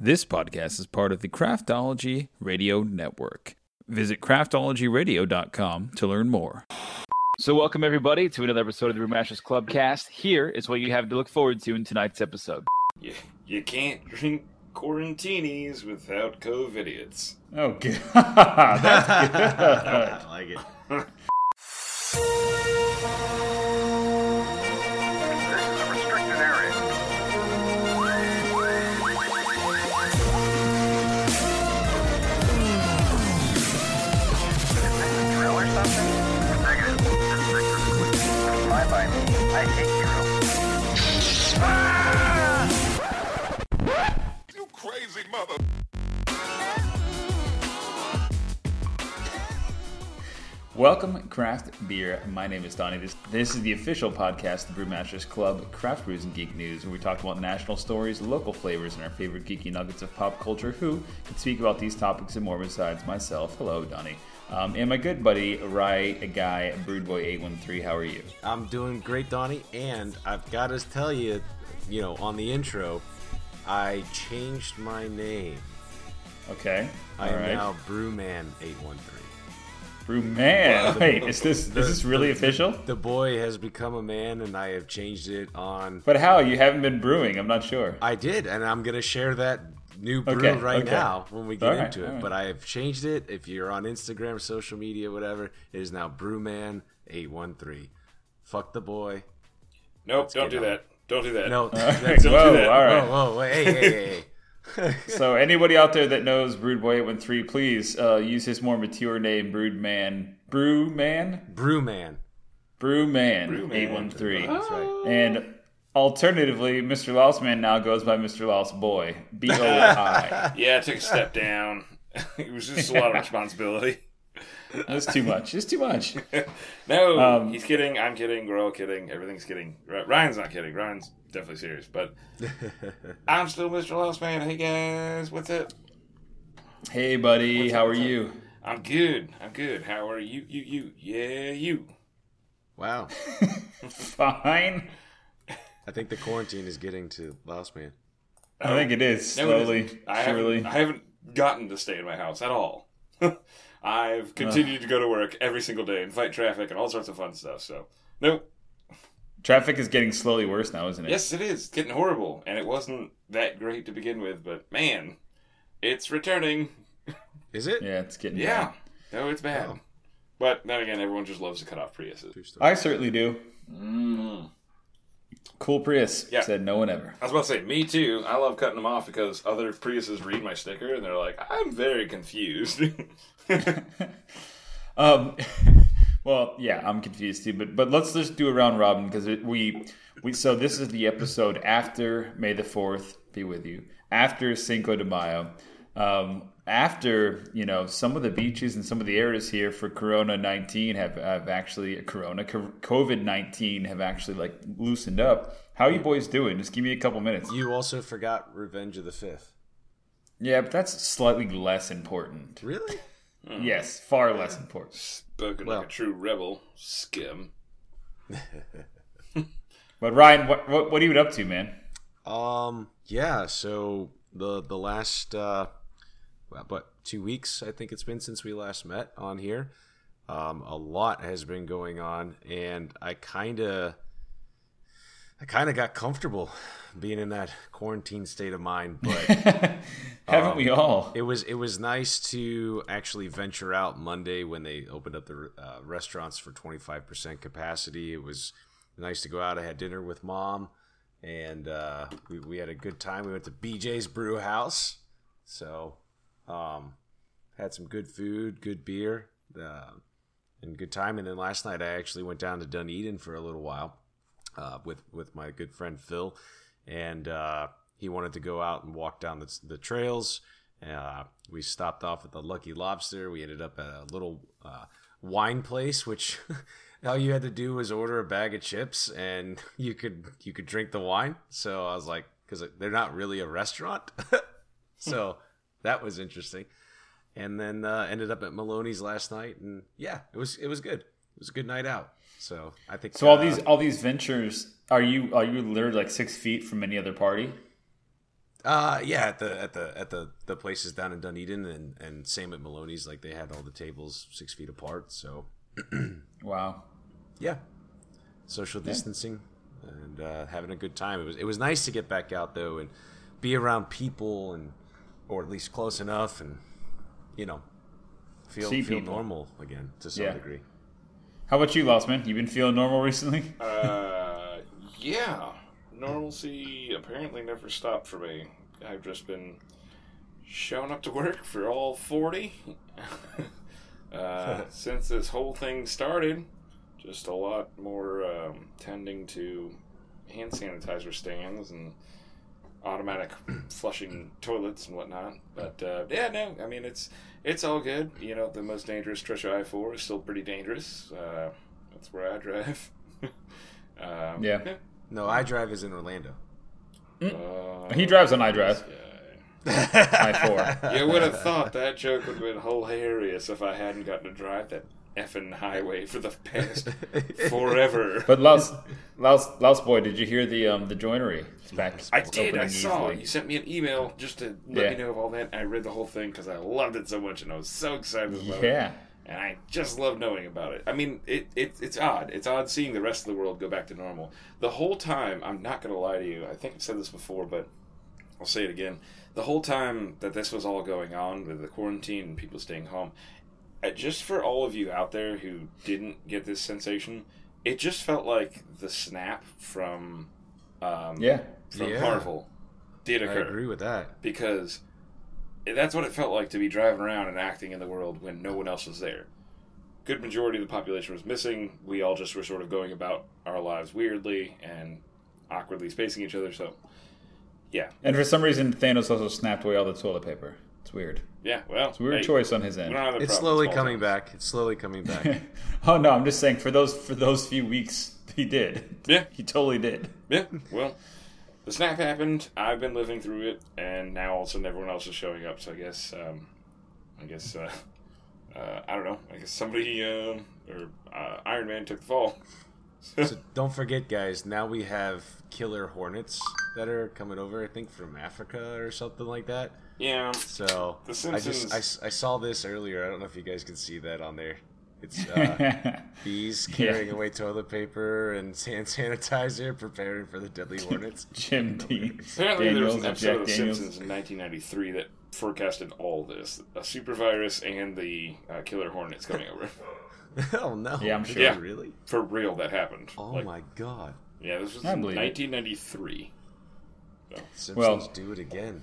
This podcast is part of the Craftology Radio Network. Visit craftologyradio.com to learn more. So, welcome everybody to another episode of the Brewmasters Clubcast. Here is what you have to look forward to in tonight's episode. You, you can't drink quarantinis without COVIDiots. Oh, good. That's I like it. mother. Welcome, craft beer. My name is Donnie. This, this is the official podcast of the Brewmasters Club, Craft Brews and Geek News, where we talk about national stories, local flavors, and our favorite geeky nuggets of pop culture. Who can speak about these topics and more besides myself? Hello, Donnie. Um, and my good buddy, Rye Guy, Brewboy813. How are you? I'm doing great, Donnie, and I've got to tell you, you know, on the intro, I changed my name. Okay. I All am right. now Brewman813. Brewman. Wait, is this is this really official? The boy has become a man, and I have changed it on. But how? You haven't been brewing. I'm not sure. I did, and I'm going to share that new brew Okay, right okay. now when we get All right, into it. all right. But I have changed it. If you're on Instagram, social media, whatever, it is now Brewman813. Fuck the boy. Nope, don't do on. that. Don't do that. No, Whoa, that's do that. right. Whoa, whoa, hey, hey, hey, hey. So anybody out there that knows Brew Boy 813, please uh, use his more mature name, Broodman. Brewman? Brewman. Brewman. Brewman. 813. That's right. And alternatively, Mr. Louseman now goes by Mr. Louse Boy. B O I. Yeah, I took a step down. it was just a lot of responsibility. That's too much. It's too much. No, Um, he's kidding. I'm kidding. We're all kidding. Everything's kidding. Ryan's not kidding. Ryan's definitely serious. But I'm still Mr. Lost Man. Hey guys, what's up? Hey, buddy. What's how up, are what's up? you? I'm good. I'm good. How are you? You, you. Yeah, you. Wow. Fine. I think the quarantine is getting to Lost Man. I think it is. No, it Slowly. I haven't, I haven't gotten to stay in my house at all. I've continued to go to work every single day and fight traffic and all sorts of fun stuff. So, nope. Traffic is getting slowly worse now, isn't it? Yes, it is. It's getting horrible. And it wasn't that great to begin with, but man, it's returning. Is it? Yeah, it's getting Yeah. bad. No, it's bad. Oh. But then again, everyone just loves to cut off Priuses. I certainly do. Mm. Cool Prius. Yeah. Said no one ever. I was about to say, me too. I love cutting them off because other Priuses read my sticker and they're like, I'm very confused. Um, well, yeah, I'm confused too, but but let's just do a round robin because we we so this is the episode after May the Fourth be with you, after Cinco de Mayo, um, after you know some of the beaches and some of the areas here for Corona nineteen have have actually Corona COVID nineteen have actually like loosened up. How are you boys doing? Just give me a couple minutes. You also forgot Revenge of the Fifth. Yeah, but that's slightly less important. Really? Yes, far less important. Spoken Well. like a true rebel. Skim. But Ryan, what what, what are you up to, man? Um. Yeah. So the the last uh, well, but two weeks I think it's been since we last met on here. Um, a lot has been going on, and I kind of, I kind of got comfortable being in that quarantine state of mind. But Haven't we all? it was it was nice to actually venture out Monday when they opened up the uh, restaurants for twenty five percent capacity. It was nice to go out. I had dinner with mom, and uh, we we had a good time. We went to BJ's Brew House, so um, had some good food, good beer, uh, and good time. And then last night I actually went down to Dunedin for a little while uh, with with my good friend Phil, and uh, he wanted to go out and walk down the, the trails. Uh, we stopped off at the Lucky Lobster. We ended up at a little uh, wine place, which all you had to do was order a bag of chips and you could you could drink the wine. So I was like, because they're not really a restaurant, so that was interesting. And then uh, ended up at Maloney's last night, and yeah, it was it was good. It was a good night out. So I think So all uh, these all these ventures are you are you literally like six feet from any other party? Uh, yeah, at the at the at the the places down in Dunedin and and same at Maloney's. Like they had all the tables six feet apart. So Wow. yeah, social distancing and uh, having a good time. It was it was nice to get back out though and be around people and or at least close enough and you know feel See feel people. normal again to some Yeah. degree. How about you, Lost Man? You been feeling normal recently? Uh, yeah. Normalcy apparently never stopped for me. I've just been showing up to work for all 40. uh, since this whole thing started, just a lot more um, tending to hand sanitizer stands and automatic flushing toilets and whatnot. But uh, yeah, no, I mean it's it's all good. You know, the most dangerous stretch of I four is still pretty dangerous. Uh, that's where I drive. um, Yeah. No, I drive is in Orlando. Uh, He drives on iDrive. yeah. I four. You would have thought that joke would have been hilarious if I hadn't gotten to drive that effing highway for the past forever. But Lost, Lost, Lost boy, did you hear the um the joinery? It's back. I did. I saw. easily. You sent me an email just to let Yeah. me know of all that. I read the whole thing because I loved it so much, and I was so excited about it. Yeah. And I just love knowing about it. I mean, it, it it's odd. It's odd seeing the rest of the world go back to normal. The whole time, I'm not going to lie to you. I think I've said this before, but I'll say it again. The whole time that this was all going on with the quarantine and people staying home, just for all of you out there who didn't get this sensation, it just felt like the snap from um, Yeah. from Yeah. Marvel did occur. I agree with that. because that's what it felt like to be driving around and acting in the world when no one else was there. Good majority of the population was missing. We all just were sort of going about our lives weirdly and awkwardly spacing each other. So, yeah, And for some reason, Thanos also snapped away all the toilet paper. It's weird. yeah. Well, It's a weird hey, choice on his end. don't have that It's slowly coming towns. back. It's slowly coming back. oh no, I'm just saying for those for those few weeks he did. Yeah. He totally did. Yeah. Well, the snap happened. I've been living through it, and now all of a sudden everyone else is showing up. So I guess, um, I guess, uh, uh, I don't know. I guess somebody uh, or uh, Iron Man took the fall. so don't forget, guys. Now we have killer hornets that are coming over. I think from Africa or something like that. Yeah. So The I Simpsons- just I saw this earlier. I don't know if you guys can see that on there. It's uh, bees carrying away toilet paper and hand sanitizer, preparing for the deadly hornets. Jim Dean. Apparently, there was Daniels an episode Jack of The Daniels. Simpsons in 1993 that forecasted all this: a super virus and the uh, killer hornets coming over. oh no! Yeah, I'm sure. Yeah. Really? For real, that happened. Oh Like, my god! Yeah, this was I in believe it. 1993. Simpsons Well- do it again.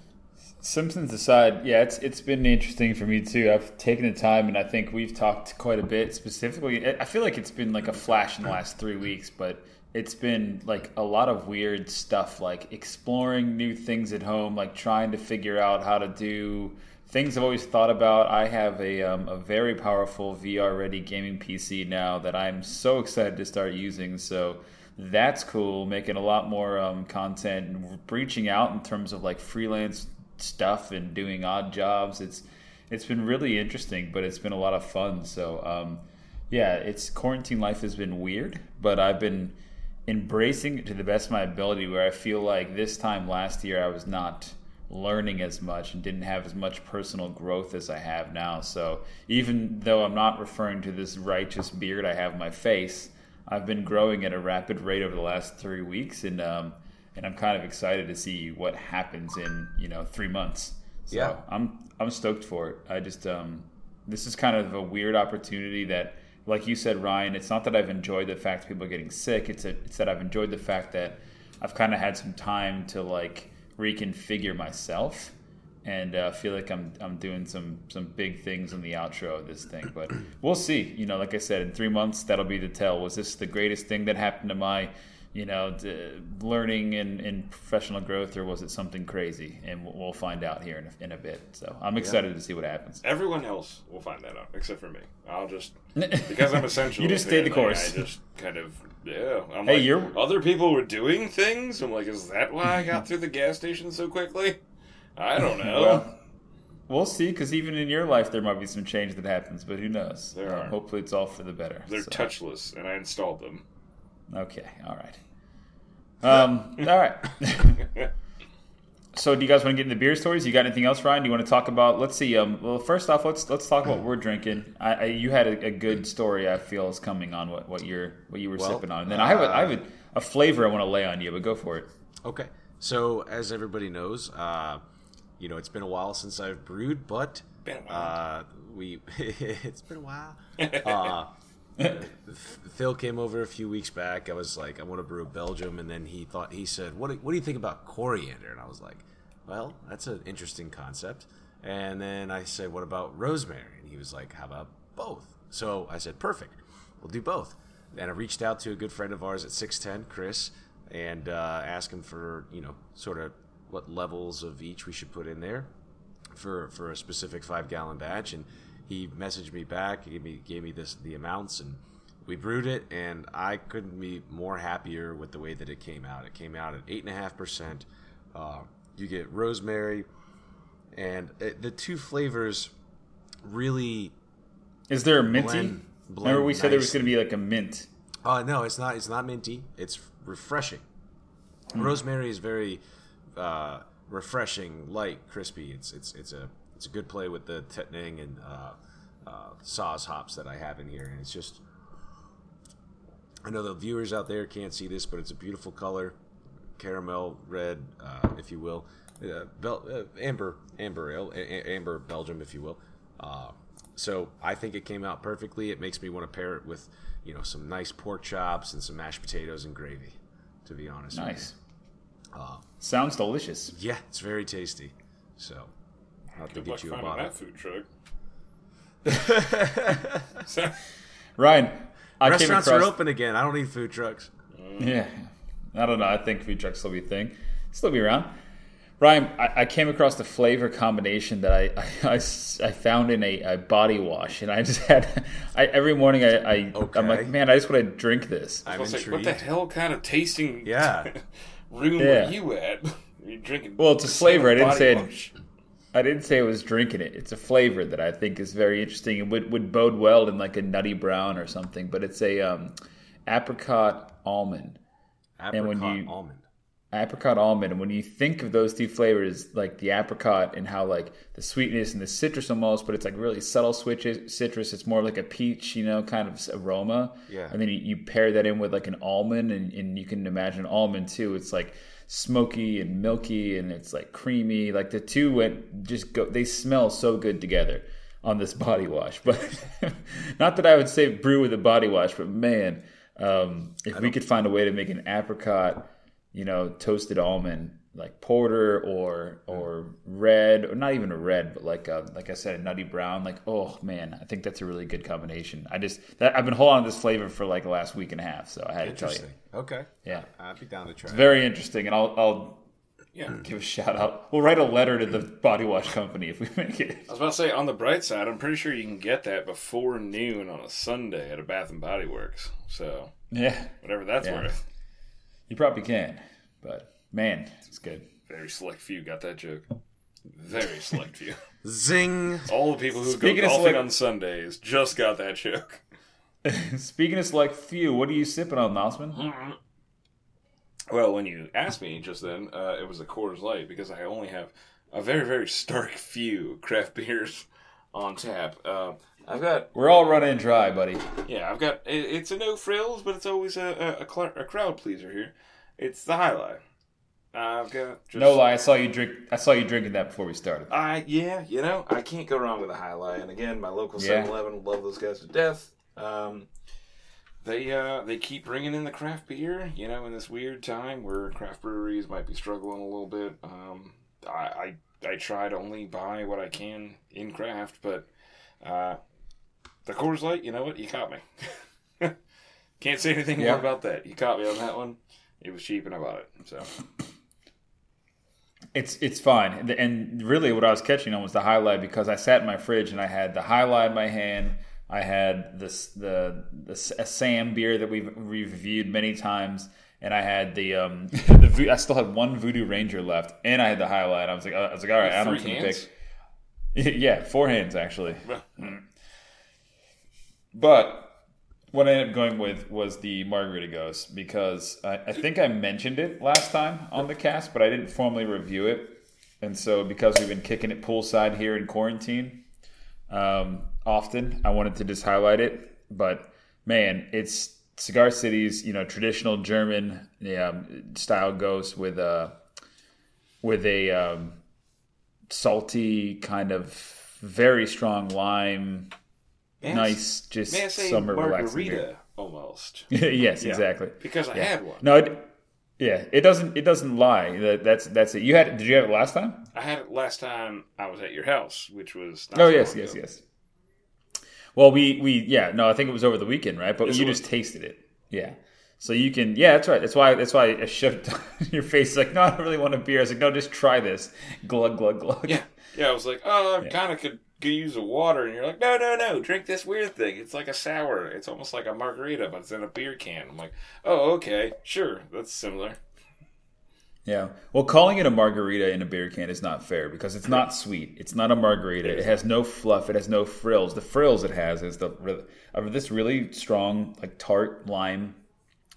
Simpsons aside, yeah, it's it's been interesting for me too. I've taken the time, and I think we've talked quite a bit. Specifically, I feel like it's been like a flash in the last three weeks, but it's been like a lot of weird stuff, like exploring new things at home, like trying to figure out how to do things I've always thought about. I have a um, a very powerful VR ready gaming PC now that I'm so excited to start using. So that's cool. Making a lot more um, content and reaching out in terms of like freelance stuff and doing odd jobs. It's it's been really interesting, but it's been a lot of fun. So um, yeah, it's quarantine life has been weird, but I've been embracing it to the best of my ability. Where I feel like this time last year I was not learning as much and didn't have as much personal growth as I have now. So even though I'm not referring to this righteous beard I have on my face, I've been growing at a rapid rate over the last three weeks, and um, and I'm kind of excited to see what happens in you know three months. So Yeah. I'm I'm stoked for it. I just um, this is kind of a weird opportunity that, like you said, Ryan. It's not that I've enjoyed the fact that people are getting sick. It's a, it's that I've enjoyed the fact that I've kind of had some time to like reconfigure myself and uh, feel like I'm I'm doing some some big things in the outro of this thing. But we'll see. You know, like I said, in three months that'll be the tell. Was this the greatest thing that happened to my you know d- learning and, and professional growth, or was it something crazy? And we'll, we'll find out here in a, in a bit. So I'm excited to see what happens. Everyone else will find that out except for me. I'll just because I'm essential. You just stayed the apparently, course. I just kind of yeah. I'm Hey, like, you're- other people were doing things. I'm like, is that why I got through the gas station so quickly? I don't know. Well, we'll see. Because even in your life, there might be some change that happens, but who knows? There Uh, are. hopefully, it's all for the better. They're so. touchless, and I installed them. Okay, all right. Um, all right. so do you guys want to get into beer stories? You got anything else, Ryan? Do you want to talk about? Let's see. Um, well, first off, let's let's talk about what we're drinking. I, I you had a, a good story. I feel is coming on what, what you're what you were Well, sipping on, and then I have a, I have a, a flavor I want to lay on you, but go for it. Okay. So as everybody knows, uh, you know it's been a while since I've brewed, but Been a while. uh, we it's been a while. Uh, Phil came over a few weeks back. I was like, I want to brew Belgium, and then he thought he said, "What do, what do you think about coriander?" And I was like, "Well, that's an interesting concept." And then I said, "What about rosemary?" And he was like, "How about both?" So I said, "Perfect, we'll do both." And I reached out to a good friend of ours at Six Ten, Chris, and uh, asked him for you know sort of what levels of each we should put in there for for a specific five gallon batch, and he messaged me back. He gave me gave me this the amounts, and we brewed it, and I couldn't be more happier with the way that it came out. It came out at eight and a half percent. Uh, You get rosemary, and it, the two flavors really. Is there a minty? Blend- blend Remember we said there was going to be like a mint. Uh, no, it's not. It's not minty. It's refreshing. Rosemary is very uh, refreshing, light, crispy. It's it's it's a it's a good play with the Tettnang and uh, uh, Saaz hops that I have in here, and it's just. I know the viewers out there can't see this, but it's a beautiful color, caramel red, uh, if you will, uh, Bel- uh, amber amber ale, a- amber Belgium, if you will. Uh, so I think it came out perfectly. It makes me want to pair it with, you know, some nice pork chops and some mashed potatoes and gravy. To be honest, with Nice. you. Uh, Sounds delicious. yeah, it's very tasty. So I'll have to Good get you a bottle. that food truck. So- Ryan, I Restaurants across. are open again. I don't need food trucks. Uh, yeah, I don't know. I think food trucks will be a thing, still be around. Ryan, I, I came across the flavor combination that I I I found in a, a body wash, and I just had I, every morning. I, I I'm like, man, I just want to drink this. I I'm was like, intrigued. what the hell kind of tasting Yeah. room Yeah. are you at? You're drinking. Well, it's a flavor. I didn't say it- wash. I didn't say I was drinking it. It's a flavor that I think is very interesting and would, would bode well in like a nutty brown or something. But it's a um, apricot almond. Apricot when you- almond. apricot almond and when you think of those two flavors like the apricot and how like the sweetness and the citrus almost but it's like really subtle switches citrus it's more like a peach you know kind of aroma Yeah. and then you, you pair that in with like an almond and, and you can imagine almond too it's like smoky and milky and it's like creamy. Like the two went just go they smell so good together on this body wash. But not that i would say brew with a body wash but man um, if we could find a way to make an apricot you know, toasted almond like porter or or red or not even a red, but like a, like I said, a nutty brown. Like oh man, I think that's a really good combination. I just that, I've been holding on this flavor for like the last week and a half, so I had to tell you, Okay. Yeah. I'd be down to try. it. very interesting. And I'll I'll Yeah. give a shout out. We'll write a letter to the body wash company if we make it. I was about to say, on the bright side, I'm pretty sure you can get that before noon on a Sunday at a Bath and Body Works. So Yeah, whatever that's Yeah. worth. you probably can, but man, it's good. Very select few got that joke. Very select few. Zing. All the people who Speaking go of golfing select- on Sundays just got that joke. Speaking of select few, what are you sipping on, Mouseman? Well, when you asked me just then, uh, it was a Coors Light because I only have a very, very stark few craft beers on tap. Uh, I've got, We're all running dry, buddy. yeah, I've got. It, it's a no frills, but it's always a a, a, cl- a crowd pleaser here. It's the High Life. I've got just, No lie, I saw you drink. I saw you drinking that before we started. I yeah, you know, I can't go wrong with a High Life. And again, my local Yeah. 7-Eleven love those guys to death. Um, they uh, they keep bringing in the craft beer. You know, in this weird time where craft breweries might be struggling a little bit. Um, I, I I try to only buy what I can in craft, but uh, the Coors Light, you know what? You caught me. Can't say anything Yeah. more about that. You caught me on that one. It was cheap, and I bought it. So It's it's fine, and really, what I was catching on was the High Life because I sat in my fridge and I had the High Life in my hand. I had this the the a Sam beer that we've reviewed many times, and I had the um the Vo- I still had one Voodoo Ranger left, and I had the High Life. I was like, I was like, all right, I don't know pick. Yeah, four hands actually. But what I ended up going with was the Margarita Gose because I, I think I mentioned it last time on the cast, but I didn't formally review it. and so because we've been kicking it poolside here in quarantine, um, often I wanted to just highlight it. But man, it's Cigar City's you know traditional German yeah, style gose with a with a um, salty kind of very strong lime, May I nice just May I say summer margarita almost? yes, exactly. Because I Yeah. had one. No, it, yeah, it doesn't. It doesn't lie. That, that's that's it. You had? Did you have it last time? I had it last time I was at your house, which was not Oh yes, yes, ago. yes. Well, we we yeah no, I think it was over the weekend, right? But Yes, you just tasted it, yeah. So you can yeah, that's right. That's why that's why I shoved your face. Like no, I don't really want a beer. I was like no, just try this. Glug glug glug. Yeah, yeah. I was like, oh, I kind of could use a water, and you're like, no, no, no, drink this weird thing. It's like a sour. It's almost like a margarita, but it's in a beer can. I'm like, oh, okay, sure, that's similar. Yeah. Well, calling it a margarita in a beer can is not fair because it's not sweet. It's not a margarita. It has no fluff. It has no frills. The frills it has is the of this really strong, like tart lime,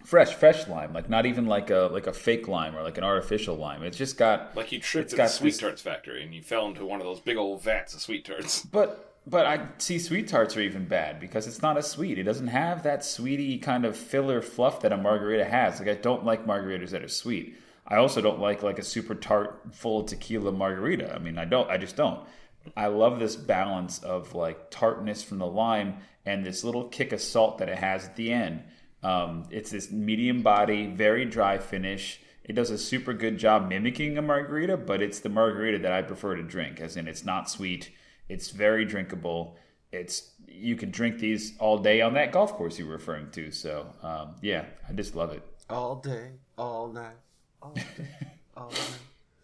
fresh, fresh lime. Like not even like a like a fake lime or like an artificial lime. It's just got Like you tripped It's at the got sweet this- tarts factory, and you fell into one of those big old vats of sweet tarts. But but I see sweet tarts are even bad because it's not as sweet. It doesn't have that sweetie kind of filler fluff that a margarita has. Like I don't like margaritas that are sweet. I also don't like like a super tart full tequila margarita. I mean, I don't. I just don't. I love this balance of like tartness from the lime and this little kick of salt that it has at the end. Um, it's this medium body, very dry finish. It does a super good job mimicking a margarita, but it's the margarita that I prefer to drink. As in, it's not sweet. It's very drinkable. It's you can drink these all day on that golf course you were referring to. So um, yeah, I just love it. All day, all night, all day, all night.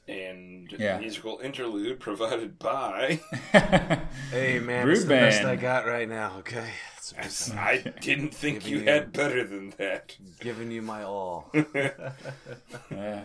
And Yeah. musical interlude provided by. Hey man, Brew it's the best band. I got right now. Okay, it's. I didn't think you you- had better than that. giving you my all. Yeah.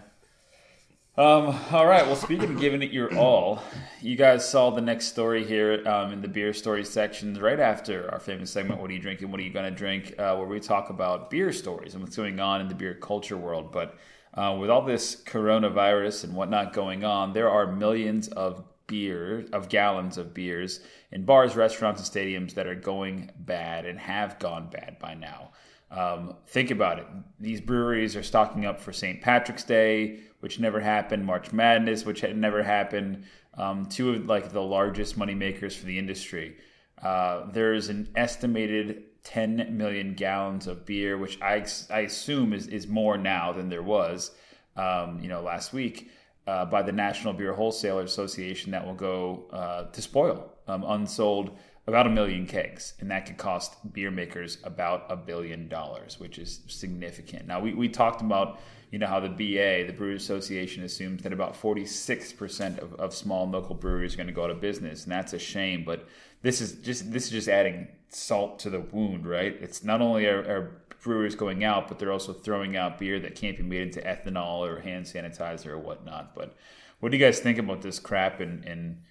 Um, all right. Well, speaking of giving it your all, you guys saw the next story here um, in the beer story section right after our famous segment, What Are You Drinking? What Are You Going to Drink? Uh, where we talk about beer stories and what's going on in the beer culture world. But uh, with all this coronavirus and whatnot going on, there are millions of beer, of gallons of beers in bars, restaurants, and stadiums that are going bad and have gone bad by now. Um, think about it. These breweries are stocking up for St. Patrick's Day, which never happened. March Madness, which had never happened. Um, two of like the largest money makers for the industry. Uh, there's an estimated 10 million gallons of beer, which I, I assume is, is more now than there was, um, you know, last week uh, by the National Beer Wholesaler Association that will go uh, to spoil um, unsold about a million kegs, and that could cost beer makers about a billion dollars, which is significant. Now, we, we talked about, you know, how the BA, the Brewers Association, assumes that about 46% of, of small local breweries are going to go out of business, and that's a shame. But this is just this is just adding salt to the wound, right? It's not only are, are brewers going out, but they're also throwing out beer that can't be made into ethanol or hand sanitizer or whatnot. But what do you guys think about this crap and and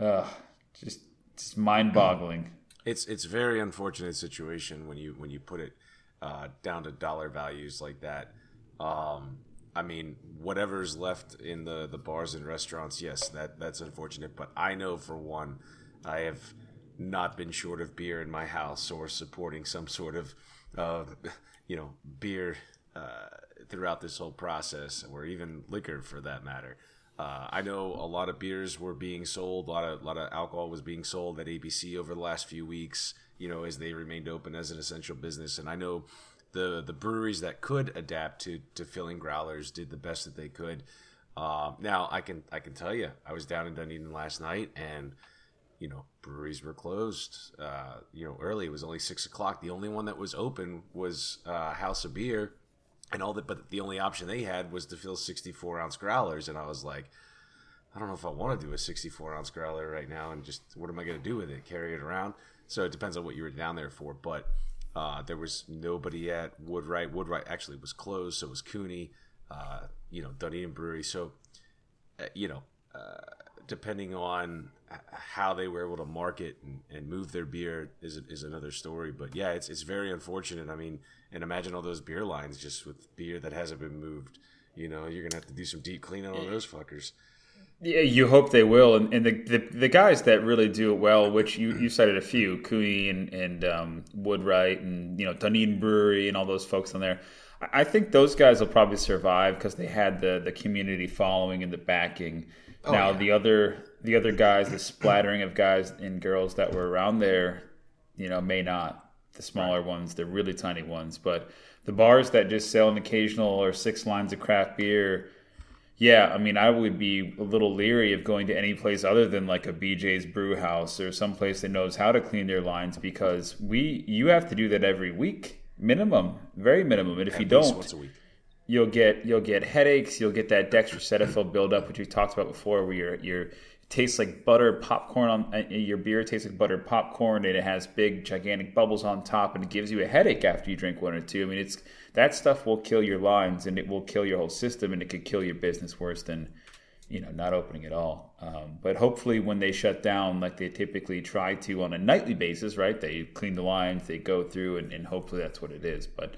uh, just mind boggling. It's it's very unfortunate situation when you when you put it uh, down to dollar values like that. Um, I mean, whatever's left in the, the bars and restaurants, yes, that that's unfortunate. But I know for one, I have not been short of beer in my house or supporting some sort of, uh, you know, beer uh, throughout this whole process, or even liquor for that matter. Uh, I know a lot of beers were being sold, a lot of a lot of alcohol was being sold at ABC over the last few weeks. You know, as they remained open as an essential business, and I know the the breweries that could adapt to to filling growlers did the best that they could. Uh, now I can I can tell you, I was down in Dunedin last night, and you know breweries were closed. Uh, you know, early. It was only six o'clock. The only one that was open was uh, House of Beer. And all that but the only option they had was to fill 64 ounce growlers. And i was like i don't know if i want to do a 64 ounce growler right now and just what am i going to do with it? Carry it around? So it depends on what you were down there for. But uh, there was nobody at woodwright. Woodwright actually was closed so was Cueni uh, you know dunedin brewery. So uh, you know uh, depending on how they were able to market and, and move their beer is, is another story. But yeah, it's, it's very unfortunate. I mean, and imagine all those beer lines just with beer that hasn't been moved. You know, you're gonna have to do some deep cleaning on those fuckers. Yeah, you hope they will, and, and the, the the guys that really do it well, which you, you cited a few, Cueni and and um, Woodwright, and you know Dunedin Brewery and all those folks on there. I I think those guys will probably survive because they had the the community following and the backing. Oh, now yeah. the other the other guys, the splattering of guys and girls that were around there, you know, may not. The smaller ones, the really tiny ones, but the bars that just sell an occasional or six lines of craft beer yeah, I mean, I would be a little leery of going to any place other than like a BJ's Brew House or some place that knows how to clean their lines because we you have to do that every week minimum, very minimum. And if you At least don't, once a week. You'll get you'll get headaches. You'll get that dextrocetaphil buildup, which we talked about before, where your your tastes like butter popcorn on uh, your beer tastes like buttered popcorn, and it has big gigantic bubbles on top, and it gives you a headache after you drink one or two. I mean, it's that stuff will kill your lines, and it will kill your whole system, and it could kill your business worse than you know not opening at all. Um, but hopefully, when they shut down, like they typically try to on a nightly basis, right? They clean the lines, they go through, and, and hopefully that's what it is. But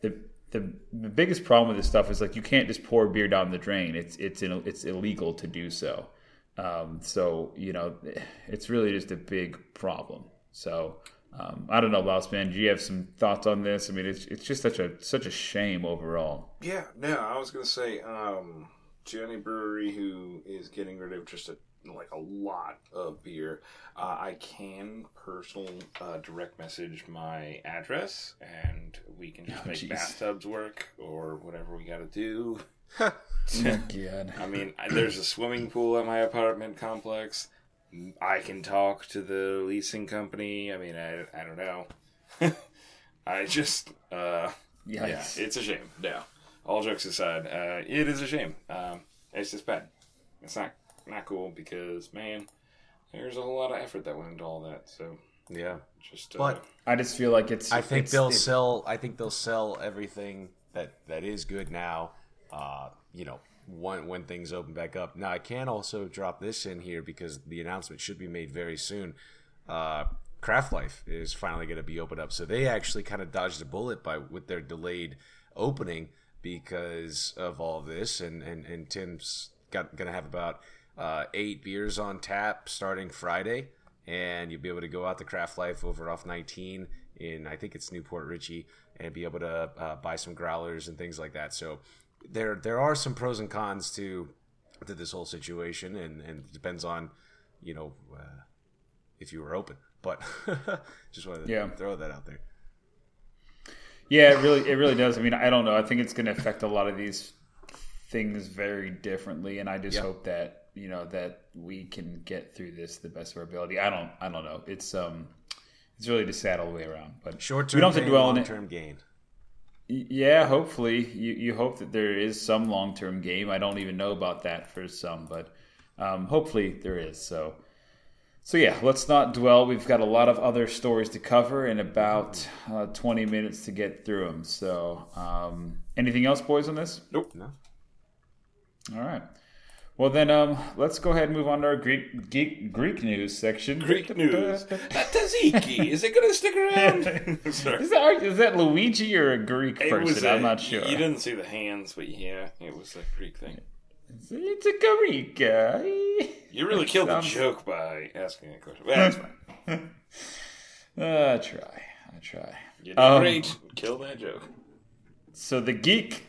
the the, biggest problem with this stuff is like you can't just pour beer down the drain. It's it's in, it's illegal to do so. Um, so you know, it's really just a big problem. So um, I don't know, Lost Man. Do you have some thoughts on this? I mean, it's it's just such a such a shame overall. Yeah, no, I was gonna say, um, Johnny Brewery, who is getting rid of just a like a lot of beer. Uh, I can personal uh, direct message my address, and we can just Oh, make jeez. bathtubs work or whatever we got to do. Oh, God. I mean, there's a swimming pool at my apartment complex. I can talk to the leasing company. I mean, I, I don't know. I just, uh, yeah, it's a shame. No, all jokes aside, uh, it is a shame. Um, it's just bad. It's not not cool because man, there's a whole lot of effort that went into all that. So Yeah. just, uh, But I just feel like it's. I think it's- they'll it- sell. I think they'll sell everything that that is good now. Uh, you know, when when things open back up. Now I can also drop this in here because the announcement should be made very soon. Uh, Craft Life is finally going to be opened up, so they actually kind of dodged a bullet by with their delayed opening because of all this. And and and Tim's got going to have about uh, eight beers on tap starting Friday and you'll be able to go out to Craft Life over off 19 in I think it's New Port Richey and be able to uh, buy some growlers and things like that. So there there are some pros and cons to to this whole situation, and and it depends on you know uh, if you were open. But just wanted to Yeah. throw that out there. Yeah, it really, it really does. I mean, I don't know. I think it's going to affect a lot of these things very differently, and I just Yeah. hope that you know that we can get through this the best of our ability. I don't, I don't know. It's um, it's really just sad all the way around. But Short term, we don't have to dwell on long it. term gain. Yeah, hopefully you, you hope that there is some long term game. I don't even know about that for some, but um, hopefully there is. So, so yeah, let's not dwell. We've got a lot of other stories to cover in about uh, twenty minutes to get through them. So, um, anything else, boys, on this? nope. No, All right. Well then, um, let's go ahead and move on to our Greek Greek, Greek news section. Greek news. That Tzatziki, is it going to stick around? Sorry. Is that, is that Luigi or a Greek It person? I'm not sure. You didn't see the hands, but yeah, it was a Greek thing. It's a Greek guy. You really killed the joke by asking a question. Well, that's fine. Uh, I try. I try. You did Um, great. Kill that joke. So the geek,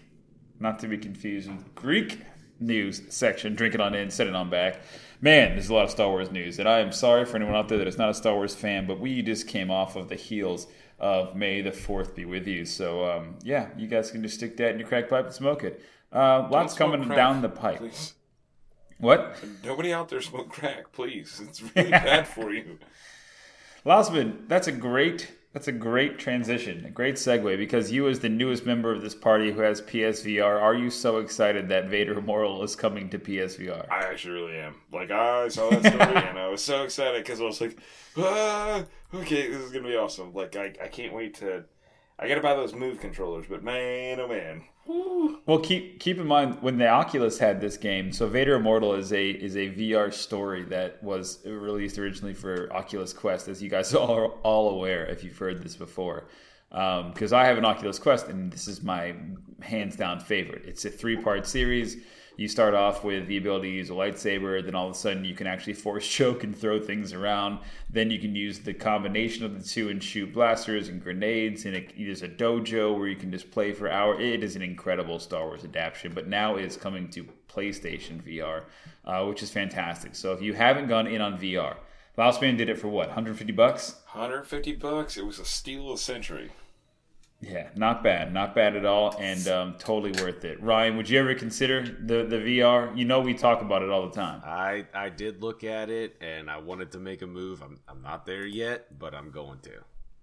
not to be confused with Greek news section, drink it on in, set it on back. Man, there's a lot of Star Wars news, and I am sorry for anyone out there that is not a Star Wars fan, but we just came off of the heels of May the Fourth be with you. So um, yeah, you guys can just stick that in your crack pipe and smoke it. Uh, lots coming crack, down the pipe. Please. What? Nobody out there smoke crack, please. It's really bad for you. Lasman, that's a great that's a great transition, a great segue because you as the newest member of this party who has PSVR, are you so excited that Vader Immortal is coming to PSVR? I actually really am. Like, I saw that story and I was so excited because I was like, ah, okay, this is going to be awesome. Like, I, I can't wait to. I got to buy those move controllers, but man, oh man. Well, keep keep in mind when the Oculus had this game. So Vader Immortal is a is a VR story that was released originally for Oculus Quest, as you guys are all, aware if you've heard this before. Um, because I have an Oculus Quest, and this is my hands down favorite. It's a three part series. You start off with the ability to use a lightsaber, then all of a sudden you can actually force choke and throw things around. Then you can use the combination of the two and shoot blasters and grenades. And it, there's a dojo where you can just play for hours. It is an incredible Star Wars adaptation, but now it's coming to PlayStation VR, uh, which is fantastic. So if you haven't gone in on VR, Last Man did it for what, 150 bucks? 150 bucks. It was a steal of the century. Yeah, not bad, not bad at all, and um, totally worth it. Ryan, would you ever consider the the VR? You know, we talk about it all the time. I I did look at it and I wanted to make a move. I'm I'm not there yet, but I'm going to.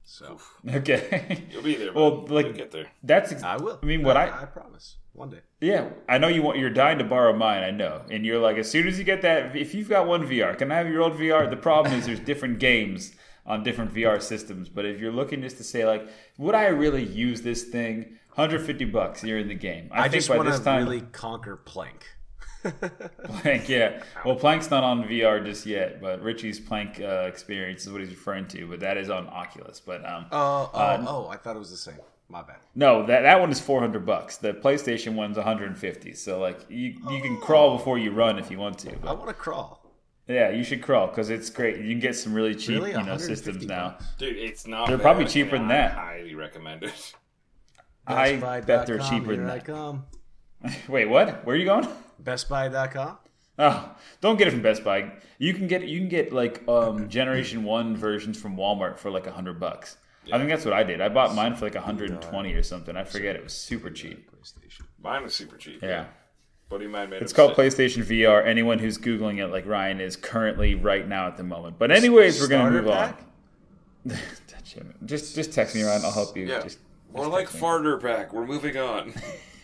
So Okay, You'll be there. Well, bud. like- You'll get there. that's. ex- I will. I mean, what I, I promise one day. yeah, I know you want. You're dying to borrow mine. I know, and you're like, as soon as you get that, if you've got one VR, can I have your old VR? The problem is there's different games on different VR systems. But if you're looking just to say like, would I really use this thing? 150 bucks, you're in the game. I, I, think just by want this to time, really conquer Plank. Plank, yeah. Well, Plank's not on VR just yet, but Richie's Plank uh, experience is what he's referring to. But that is on Oculus. But um, Oh, oh, Uh, oh! I thought it was the same. My bad. no, that that one is four hundred bucks. The PlayStation one's one hundred and fifty. So like you you can crawl before you run if you want to. I want to crawl. Yeah, you should crawl because it's great. You can get some really cheap Really? you know systems now. Dude, it's not. They're bad. probably I cheaper mean, than I that. highly recommend it. I bet they're cheaper than I that. come. Wait, what? Where are you going? BestBuy.com. Oh, don't get it from Best Buy. You can get you can get like um, Generation One versions from Walmart for like a hundred bucks. I think that's what I did. I bought mine for like 120 or something. I forget. It was super cheap. PlayStation. Mine was super cheap. Yeah. Buddy of mine made It's called. PlayStation VR. Anyone who's Googling it, like Ryan is currently right now at the moment. But anyways, we're gonna move pack? on. just just text me, Ryan. I'll help you. Yeah. Just, More like farter pack. We're moving on.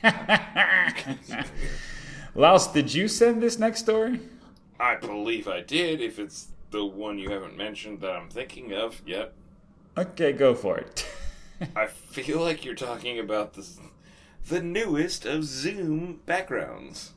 Laos, did you send this next story? I believe I did. If it's the one you haven't mentioned that I'm thinking of yet, Okay, go for it. I feel like you're talking about the the newest of Zoom backgrounds.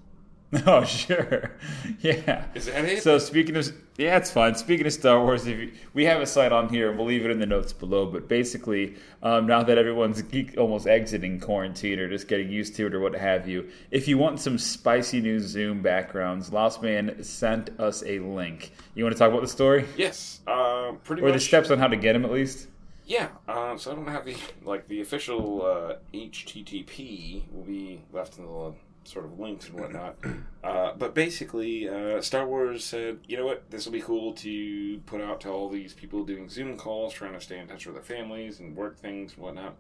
oh, sure. Yeah. Is that it? So speaking of yeah, it's fine. Speaking of Star Wars, if you, we have a site on here, and we'll leave it in the notes below. But basically, um, now that everyone's geek, almost exiting quarantine or just getting used to it or what have you, if you want some spicy new Zoom backgrounds, Lost Man sent us a link. You want to talk about the story yes. Uh, pretty or much. the steps on how to get them at least? Yeah, uh, so I don't have the like the official uh, HTTP will be left in the sort of links and whatnot. Uh, but basically, uh, Star Wars said, you know what, this will be cool to put out to all these people doing Zoom calls, trying to stay in touch with their families and work things and whatnot.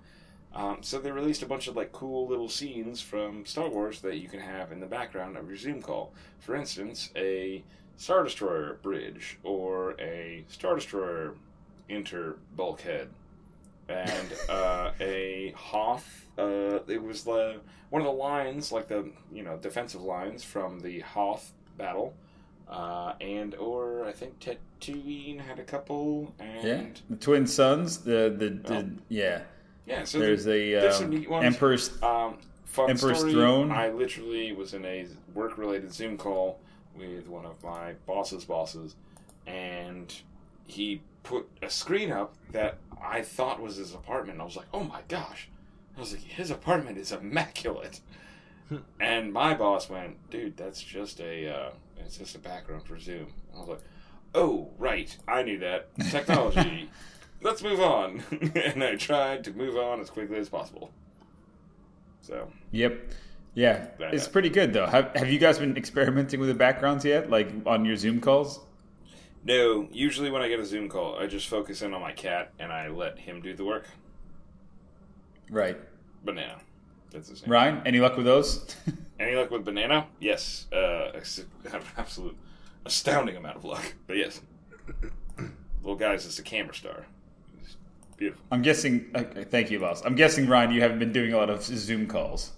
Um, so they released a bunch of like cool little scenes from Star Wars that you can have in the background of your Zoom call. For instance, a Star Destroyer bridge or a Star Destroyer inter bulkhead and uh, a Hoth. Uh, it was the one of the lines, like the you know defensive lines from the Hoth battle, uh, and or I think Tatooine had a couple, and Yeah, the twin sons. The the, the Oh. yeah. yeah. so There's the- a there's um. Emperor's. Um, Emperor's story, Throne? I literally was in a work-related Zoom call with one of my boss's bosses, and he put a screen up that I thought was his apartment. I was like, "Oh my gosh!" I was like, "His apartment is immaculate." and my boss went, "Dude, that's just a uh, it's just a background for Zoom." I was like, "Oh right, I knew that technology." Let's move on. and I tried to move on as quickly as possible. So Yep. Yeah, That- it's pretty good though. Have Have you guys been experimenting with the backgrounds yet, like on your Zoom calls? No, usually when I get a Zoom call, I just focus in on my cat and I let him do the work. Right. Banana. That's his name. Ryan, any luck with those? Any luck with Banana? Yes. Uh, ex- absolute astounding amount of luck. But yes. Little guy's just a camera star. He's beautiful. I'm guessing. Okay, thank you, Lost. I'm guessing, Ryan, you haven't been doing a lot of Zoom calls.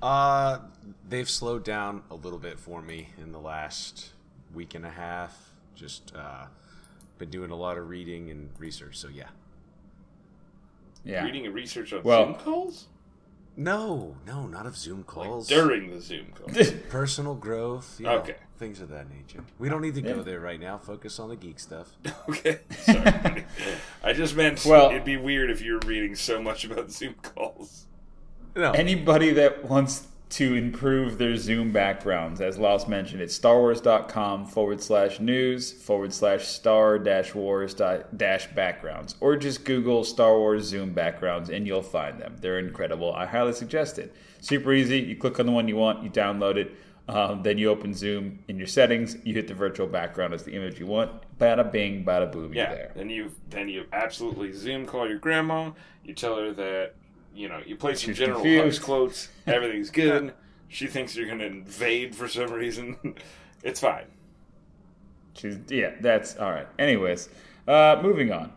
Uh, they've slowed down a little bit for me in the last week and a half. Just uh, been doing a lot of reading and research. So yeah. Yeah. Reading and research on Well- Zoom calls? No, no, not of Zoom calls. During the Zoom calls. Personal growth. You know, Okay. Things of that nature. We don't need to Yeah. go there right now. Focus on the geek stuff. okay. Sorry. I just meant Well- it'd be weird if you were reading so much about Zoom calls. No. Anybody that wants to improve their Zoom backgrounds. As Laos mentioned, it's starwars.com forward slash news forward slash star dash wars dash backgrounds. Or just Google Star Wars Zoom backgrounds and you'll find them. They're incredible. I highly suggest it. Super easy. You click on the one you want, you download it. Um, then you open Zoom in your settings. You hit the virtual background as the image you want. Bada bing, bada boom, Yeah. you're there. Then you then you absolutely Zoom call your grandma. You tell her that you know you play some She's General confused. Hux quotes. Everything's good. she thinks you're going to invade for some reason. it's fine. She's yeah, that's all right. Anyways, uh, moving on.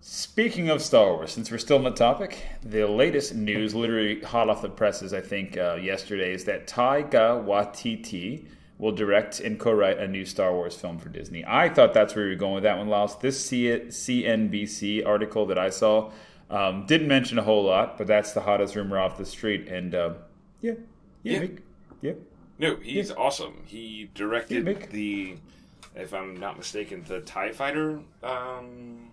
Speaking of Star Wars, since we're still on the topic, the latest news, literally hot off the presses, I think uh, yesterday, is that Taika Waititi will direct and co-write a new Star Wars film for Disney. I thought that's where we were going with that one, Laos. This C- CNBC article that I saw um, didn't mention a whole lot, but that's the hottest rumor off the street. And uh, yeah, yeah, Yeah. Mick, yeah. No, he's awesome. He directed Yeah, the, if I'm not mistaken, the Tie Fighter. Um,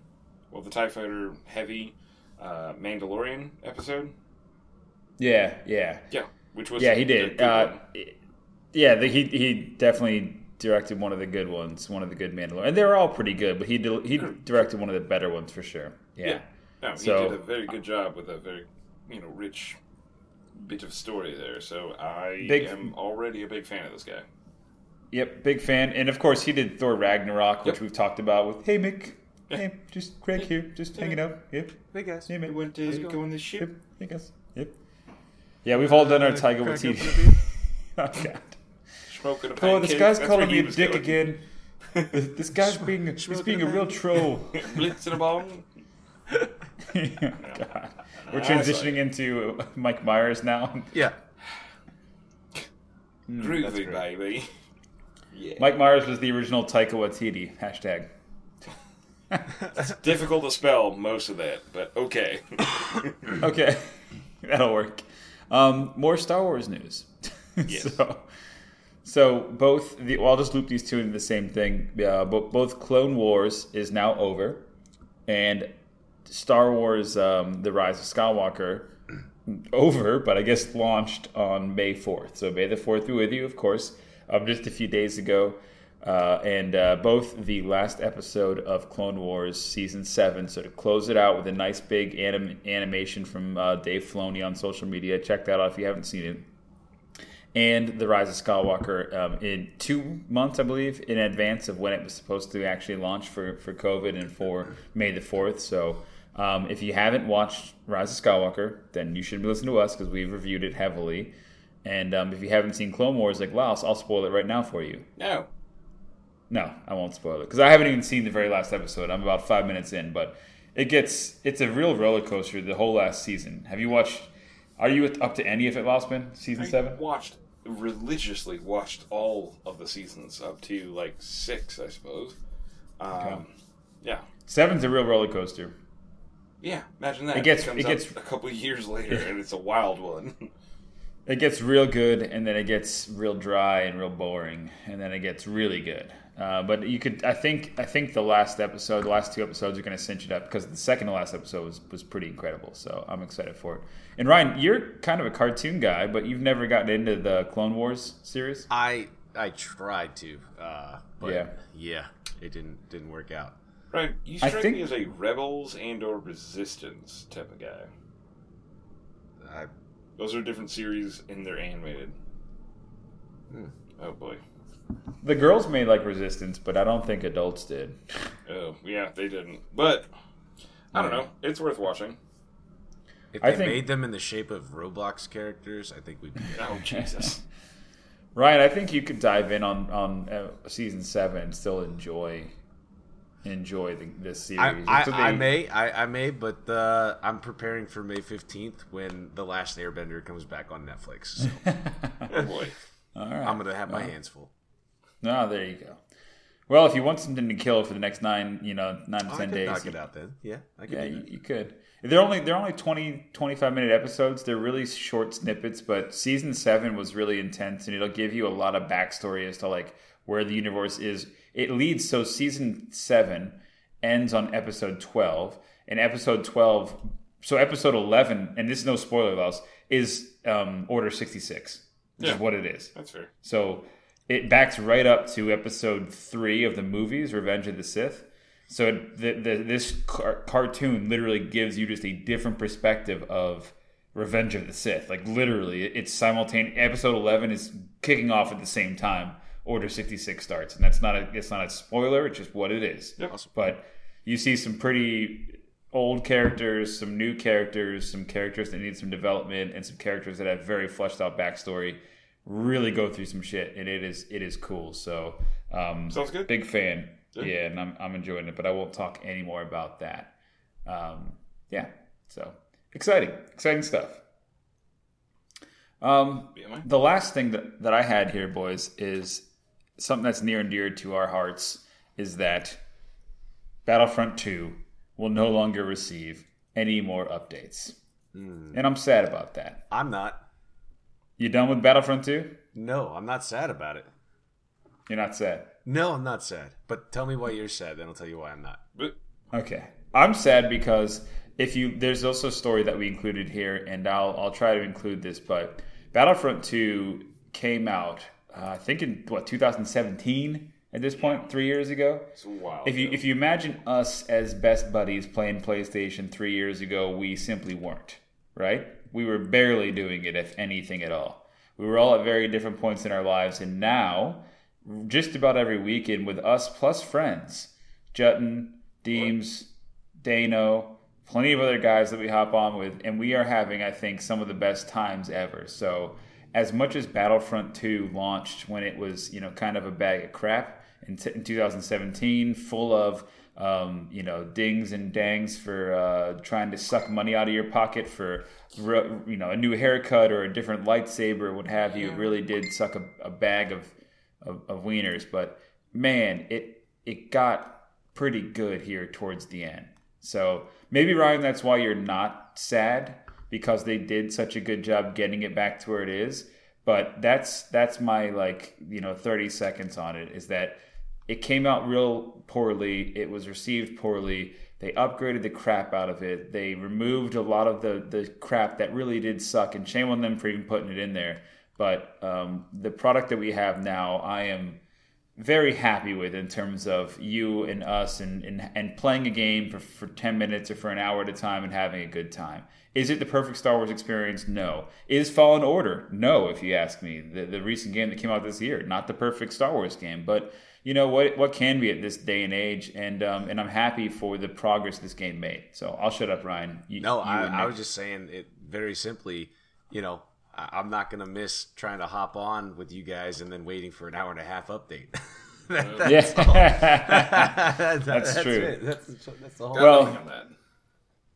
well, the Tie Fighter heavy uh, Mandalorian episode. Yeah, yeah. Yeah, which was Yeah, he did. Uh, yeah, the, he he definitely directed one of the good ones, one of the good Mandalorian, and they were all pretty good. But he di- he directed one of the better ones for sure. Yeah, Yeah. No, he did a very good job with a very, you know, rich bit of story there. So I Big- am already a big fan of this guy. yep, big fan. And of course, he did Thor Ragnarok, which Yep. we've talked about with Hey Mick, hey, just Craig here, just hanging out. Yep, Hey guys. hey Mick, went How's to it go going? on this ship. yep, hey guys, yep. Yeah, we've all done our Uh, Tiger crack Waititi. open oh God. Smoking a Oh, this pancake. guy's That's calling me a dick going. again. this, this guy's being he's being a real troll. Blitz in a bong. God. We're transitioning into Mike Myers now. Yeah. Groovy, baby. Yeah. Mike Myers was the original Taika Waititi. Hashtag. Difficult to spell most of that, but okay. Okay, that'll work. Um, more Star Wars news. Yes. so, so both the well, I'll just loop these two into the same thing. Uh, bo- both Clone Wars is now over, and Star Wars: um, The Rise of Skywalker over, but I guess launched on May fourth. So May the fourth be with you, of course. Um, just a few days ago. Uh, and uh, both the last episode of Clone Wars season seven, so to close it out with a nice big anim- animation from uh, Dave Filoni on social media. Check that out if you haven't seen it. And the Rise of Skywalker um, in two months, I believe, in advance of when it was supposed to actually launch for, for COVID and for May the fourth. So um, if you haven't watched Rise of Skywalker, then you should be listening to us because we've reviewed it heavily. And um, if you haven't seen Clone Wars, like Laos, I'll spoil it right now for you. No. No, I won't spoil it because I haven't even seen the very last episode. I'm about five minutes in, but it gets it's a real roller coaster the whole last season. Have you watched? Are you up to any of it, Lostman? Season I seven? watched religiously watched all of the seasons up to like six, I suppose. Um, Okay. Yeah, Seven's a real roller coaster. Yeah. Imagine that. It gets- comes it gets- a couple of years later, and it's a wild one. It gets real good, and then it gets real dry and real boring, and then it gets really good. Uh, but you could, I think, I think the last episode, the last two episodes are going to cinch it up because the second to last episode was, was pretty incredible. So I'm excited for it. And Ryan, you're kind of a cartoon guy, but you've never gotten into the Clone Wars series. I I tried to, uh, but Yeah. yeah. it didn't didn't work out. Right? You I strike think- me as a rebels and or resistance type of guy. I, Those are different series and they're animated. Hmm. Oh boy. The girls made like Resistance, but I don't think adults did. Oh yeah, they didn't. But I don't know. It's worth watching. if I they think- made them in the shape of Roblox characters, I think we'd be. Oh Jesus. Ryan, I think you could dive in on on uh, season seven and still enjoy enjoy the, this series. I, I, I may, I, I may, but uh, I'm preparing for May 15th when The Last Airbender comes back on Netflix. So oh boy. All right. I'm gonna have my hands full. No, there you go. Well, if you want something to kill for the next nine, you know, nine to Oh, I ten days, knock you- it out then. Yeah, I could yeah, you, you could. They're only they're only 20, 25 minute episodes. They're really short snippets, but season seven was really intense, and it'll give you a lot of backstory as to like where the universe is. It leads so season seven ends on episode twelve, and episode twelve. So episode eleven, and this is no spoiler, Laos, is um, Order sixty six. which Yeah. is what it is. That's fair. So it backs right up to episode three of the movies, Revenge of the Sith. So it, the, the, this car- cartoon literally gives you just a different perspective of Revenge of the Sith. Like literally, it's simultaneous. Episode eleven is kicking off at the same time. Order sixty six starts, and that's not a it's not a spoiler. It's just what it is. Yep. But you see some pretty old characters, some new characters, some characters that need some development, and some characters that have very fleshed out backstory. Really go through some shit, and it is it is cool. So um, Sounds good. Big fan. Yeah. Yeah, and I'm I'm enjoying it, but I won't talk any more about that. Um, yeah, so exciting, exciting stuff. Um, the last thing that, that I had here, boys, is something that's near and dear to our hearts is that Battlefront 2 will no longer receive any more updates. Hmm. And I'm sad about that. I'm not. You done with Battlefront 2? No, I'm not sad about it. You're not sad. No, I'm not sad. But tell me why you're sad, then I'll tell you why I'm not. Okay. I'm sad because if you there's also a story that we included here and I'll I'll try to include this but Battlefront 2 came out uh, I think in what 2017 at this point 3 years ago. it's a while. If you if you imagine us as best buddies playing PlayStation 3 years ago, we simply weren't, right? We were barely doing it if anything at all. We were all at very different points in our lives and now just about every weekend with us plus friends, Jutton, Deems, Dano, plenty of other guys that we hop on with, and we are having, I think, some of the best times ever. So, as much as Battlefront 2 launched when it was, you know, kind of a bag of crap in, t- in 2017, full of, um, you know, dings and dangs for uh, trying to suck money out of your pocket for, you know, a new haircut or a different lightsaber or what have you. It really did suck a, a bag of, of, of wieners. But man, it it got pretty good here towards the end. So maybe Ryan, that's why you're not sad because they did such a good job getting it back to where it is. But that's that's my like you know 30 seconds on it is that it came out real poorly. It was received poorly. They upgraded the crap out of it. They removed a lot of the the crap that really did suck. And shame on them for even putting it in there. But um, the product that we have now, I am very happy with in terms of you and us and, and, and playing a game for, for 10 minutes or for an hour at a time and having a good time. Is it the perfect Star Wars experience? No. Is Fallen Order? No, if you ask me. The, the recent game that came out this year, not the perfect Star Wars game, but you know what what can be at this day and age and um, and I'm happy for the progress this game made. So I'll shut up Ryan. You, No, you I, I was just saying it very simply. You know, I'm not gonna miss trying to hop on with you guys and then waiting for an hour and a half update. That- that's. Yeah. that's, true. it. That's, that's the whole. Well- Nothing on that.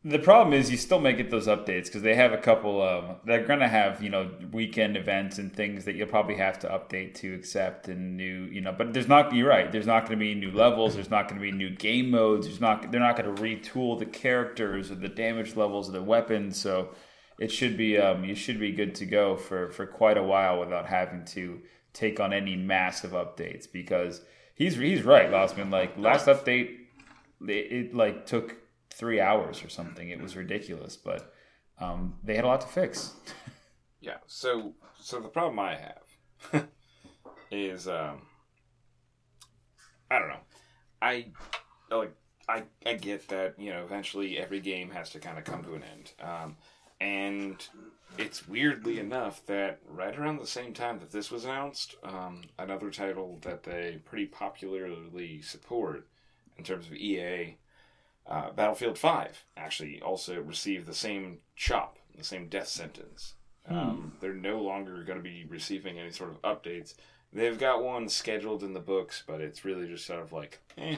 The problem is you still may get those updates because they have a couple of they're going to have you know weekend events and things that you'll probably have to update to accept and new you know but there's not you're right there's not going to be new levels there's not going to be new game modes there's not they're not going to retool the characters or the damage levels of the weapons so it should be um, you should be good to go for for quite a while without having to take on any massive updates because he's he's right Lossman like last update it, it like took three hours or something. It was ridiculous, but um, they had a lot to fix. Yeah. So so the problem I have is um I don't know. I like I I get that, you know, eventually every game has to kind of come to an end. Um and it's weirdly enough that right around the same time that this was announced, um, another title that they pretty popularly support in terms of EA, uh, Battlefield 5, actually also received the same chop, the same death sentence. Um, they're no longer going to be receiving any sort of updates. They've got one scheduled in the books, but it's really just sort of like, eh,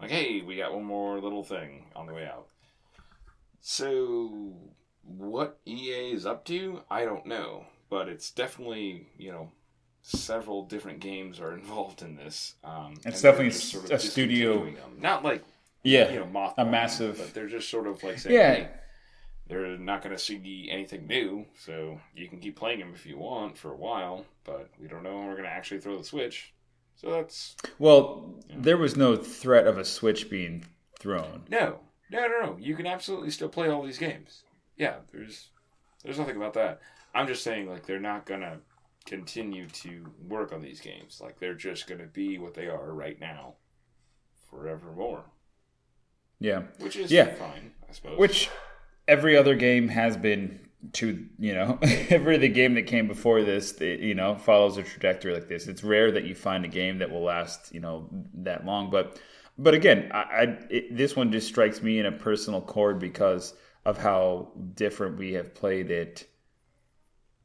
like, hey, we got one more little thing on the way out. So, what EA is up to, I don't know, but it's definitely, you know, several different games are involved in this. Um, It's definitely a studio- them. Not like, Yeah, you know, moth a massive- but they're just sort of like saying, Yeah. hey, they're not going to see anything new, so you can keep playing them if you want for a while, but we don't know when we're going to actually throw the switch. So that's Well, there was no threat of a switch being thrown. no, no, no, no. You can absolutely still play all these games. Yeah, there's there's nothing about that. I'm just saying like they're not going to continue to work on these games. Like they're just going to be what they are right now, forevermore. Yeah. Which is Yeah. fine, I suppose. Which every other game has been to you know every other game that came before this it, you know follows a trajectory like this it's rare that you find a game that will last you know that long but but again i, I it, this one just strikes me in a personal chord because of how different we have played it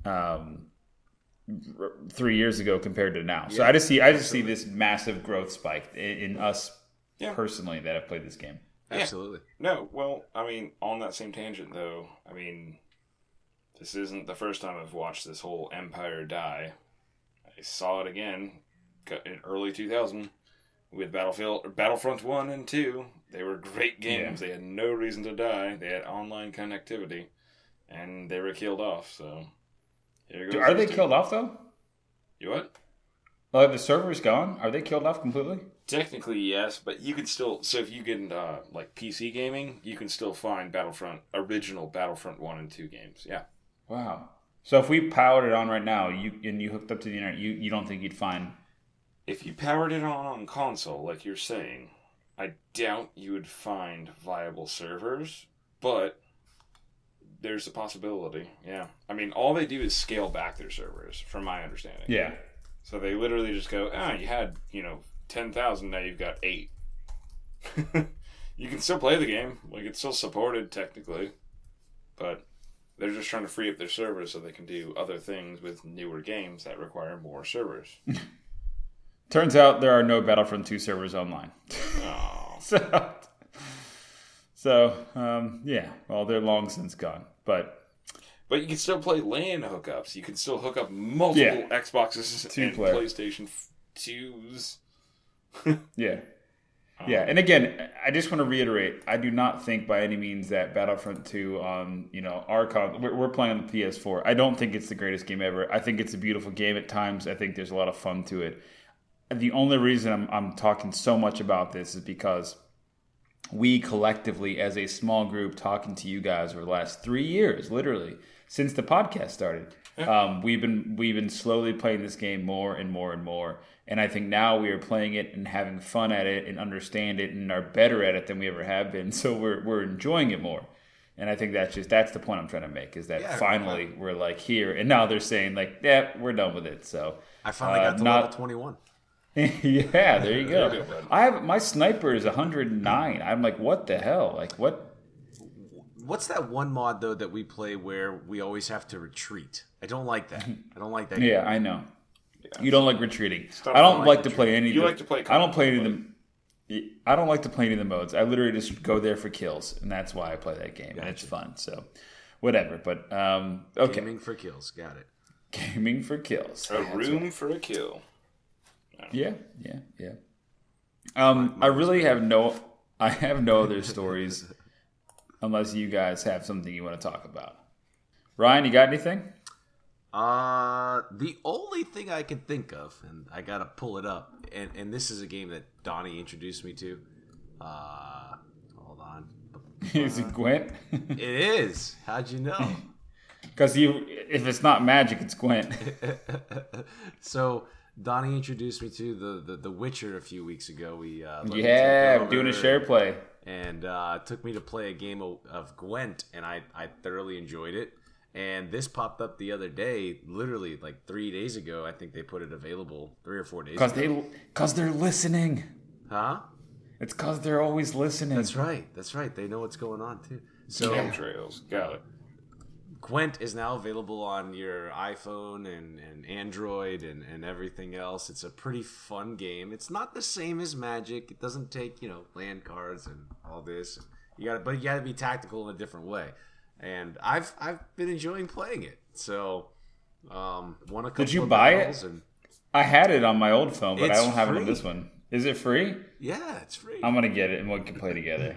um r- three years ago compared to now so i just see i just see this massive growth spike in, in us Yeah. personally that have played this game Absolutely. No, well, I mean, on that same tangent, though, I mean, this isn't the first time I've watched this whole empire die. I saw it again in early 2000 with Battlefield, or Battlefront 1 and 2. They were great games. They had no reason to die. They had online connectivity, and they were killed off, so. Here goes are they two. killed off though You what? Are the servers gone? Are they killed off completely? Technically, yes, but you can still. So if you get into uh, like PC gaming, you can still find Battlefront original Battlefront one and two games. Yeah, Wow. So if we powered it on right now, you and you hooked up to the internet, you, you don't think you'd find? If you powered it on on console, like you're saying, I doubt you would find viable servers, but there's a possibility. Yeah, I mean, all they do is scale back their servers, from my understanding. Yeah. So they literally just go, ah, you had you know ten thousand, now you've got eight. you can still play the game, like it's still supported technically, but they're just trying to free up their servers so they can do other things with newer games that require more servers. Turns out there are no Battlefront 2 servers online. oh, so, so um, yeah. Well, they're long since gone. But but you can still play LAN hookups. You can still hook up multiple Yeah. Xboxes Two and player. PlayStation twos. yeah. Yeah, and again, I just want to reiterate: I do not think by any means that Battlefront 2 on you know our con- we're, we're playing on the PS4. I don't think it's the greatest game ever. I think it's a beautiful game at times. I think there's a lot of fun to it. The only reason I'm, I'm talking so much about this is because we collectively, as a small group, talking to you guys over the last three years, literally since the podcast started, um, we've been we've been slowly playing this game more and more and more. And I think now we are playing it and having fun at it and understand it and are better at it than we ever have been. So we're we're enjoying it more. And I think that's just that's the point I'm trying to make is that Yeah, finally we're like here and now they're saying like yeah we're done with it. So I finally uh, got to not- level 21. yeah, there you go. There you go. I have my sniper is 109. I'm like, what the hell? Like, what? What's that one mod though that we play where we always have to retreat? I don't like that. I don't like that. Yeah, I know. You don't like retreating. not I don't fun. like to play any. You the- like to play I don't play any of combat, the. I don't like to play any of the modes. I literally just go there for kills, and that's why I play that game, and it's fun. So, whatever. But um, okay, Gaming for kills. Got it. gaming for kills. A room for a kill. Yeah, yeah, yeah. Um, I really have no, I have no other stories, unless you guys have something you want to talk about. Ryan, you got anything? Uh, the only thing I can think of, and I gotta pull it up, and and this is a game that Donnie introduced me to. Uh, hold on. Is it Gwent? It is. How'd you know? Because you, if it's not magic, it's Gwent. so Donnie introduced me to the, the The Witcher a few weeks ago. We uh, let me Yeah, take doing a share play. and uh, took me to play a game of, of Gwent, and I I thoroughly enjoyed it. And this popped up the other day, literally like three days ago. I think they put it available three or four days Because ago. they, because they're listening. huh? It's because they're always listening. That's right. That's right. They know what's going on too. So Chemtrails. Got it. Gwent is now available on your iPhone and, and Android and, and everything else. It's a pretty fun game. It's not the same as Magic. It doesn't take, you know, land cards and all this. You got but you got to be tactical in a different way. And I've I've been enjoying playing it. So um won a couple you of buy it? And, I had it on my old phone, but I don't have it on this one. Is it free? yeah, it's free. I'm gonna get it and we can play together.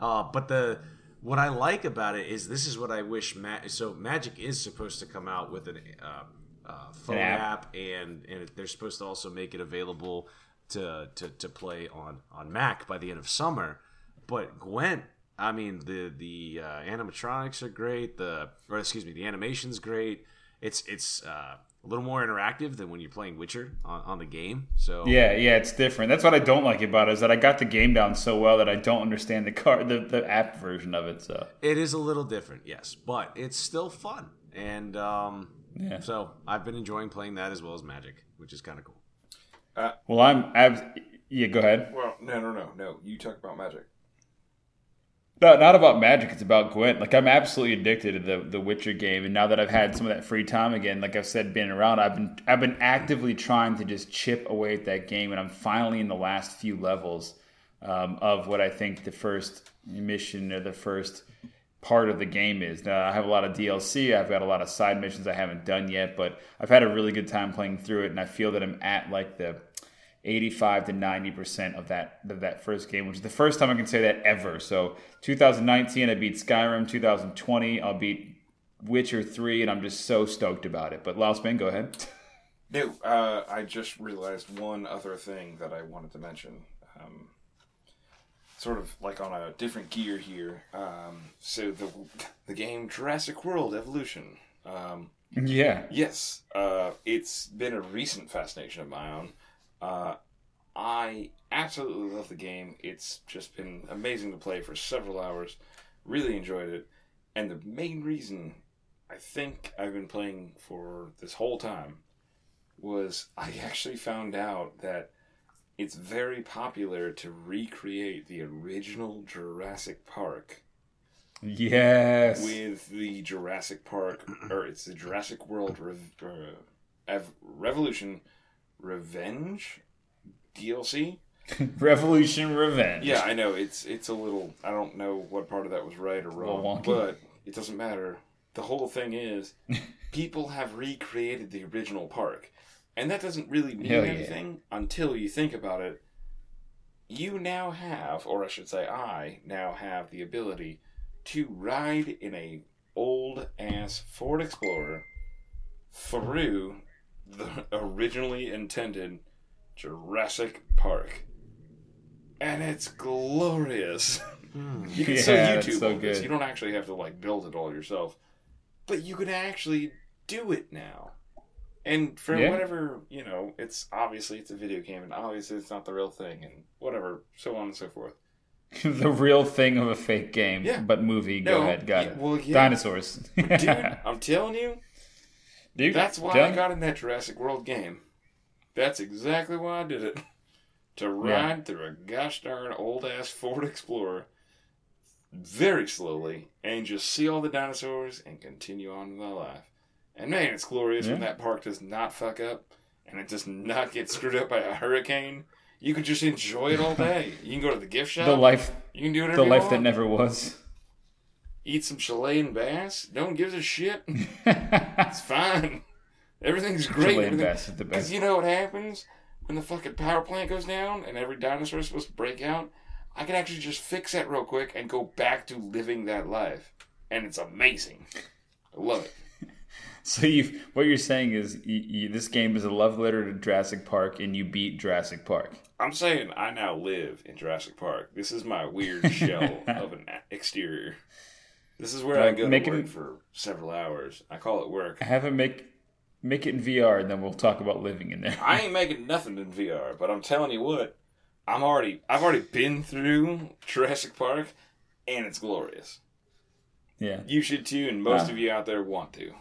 Uh, but the what I like about it is this is what I wish. Ma- so Magic is supposed to come out with an uh, uh, phone An app. app. and and they're supposed to also make it available to, to to play on on Mac by the end of summer. But Gwent, I mean the the uh, animatronics are great. The or excuse me, the animation's great. It's it's uh, a little more interactive than when you're playing Witcher on, on the game. So Yeah, yeah, it's different. That's what I don't like about it is that I got the game down so well that I don't understand the car the, the app version of it. So it is a little different, yes, but it's still fun. And um, Yeah. so I've been enjoying playing that as well as Magic, which is kind of cool. well, I'm abs- yeah. Go ahead. Well, no, no, no, no. You talk about magic. No, not about magic. It's about Gwent. Like I'm absolutely addicted to the the Witcher game, and now that I've had some of that free time again, like I've said, being around, I've been I've been actively trying to just chip away at that game, and I'm finally in the last few levels um, of what I think the first mission or the first part of the game is. Now I have a lot of DLC. I've got a lot of side missions I haven't done yet, but I've had a really good time playing through it, and I feel that I'm at like the 85 to 90 percent of that of that first game, which is the first time I can say that ever. So 2019, I beat Skyrim. 2020, I'll beat Witcher 3, and I'm just so stoked about it. But Lausman, go ahead. No, uh, I just realized one other thing that I wanted to mention. Um, sort of like on a different gear here. Um, so the the game Jurassic World Evolution. Um, yeah, yes, uh, it's been a recent fascination of my own. Uh, I absolutely love the game. It's just been amazing to play for several hours. Really enjoyed it. And the main reason I think I've been playing for this whole time was I actually found out that it's very popular to recreate the original Jurassic Park yes, with the Jurassic Park, or it's the Jurassic World Rev- uh, Ev- Revolution Revenge DLC. Revolution Revenge. Yeah, I know it's it's a little. I don't know what part of that was right or wrong, but it doesn't matter. The whole thing is, people have recreated the original park, and that doesn't really mean Hell yeah. anything until you think about it. You now have, or I should say, I now have the ability to ride in a old ass Ford Explorer through the originally intended Jurassic Park. And it's glorious. Hmm. You can Yeah, still YouTube so this. You don't actually have to like build it all yourself. But you can actually do it now. And for Yeah. whatever, you know, it's obviously it's a video game and obviously it's not the real thing and whatever, so on and so forth. the real thing of a fake game, Yeah. but movie. Go ahead, got yeah, it. well, yeah. Dinosaurs. Dude, I'm telling you, Dude, That's why. I got in that Jurassic World game. That's exactly why I did it. To ride through a gosh darn old ass Ford Explorer very slowly and just see all the dinosaurs and continue on with my life. And man, it's glorious when that park does not fuck up and it does not get screwed up by a hurricane. You can just enjoy it all day. You can go to the gift shop. the life, you can do whatever the life that never was. Eat some Chilean bass. No one gives a shit. It's fine. Everything's great. Chilean Everything- bass is the Because you know what happens when the fucking power plant goes down and every dinosaur is supposed to break out? I can actually just fix that real quick and go back to living that life. And it's amazing. I love it. So you, what you're saying is, you, you, this game is a love letter to Jurassic Park, and you beat Jurassic Park. I'm saying I now live in Jurassic Park. This is my weird shell of an exterior. This is where I go to making- work for several hours. I call it work. I have him make make it in VR, and then we'll talk about living in there. I ain't making nothing in VR, but I'm telling you what, I'm already I've already been through Jurassic Park and it's glorious. yeah, You should too, and most Ah. of you out there want to.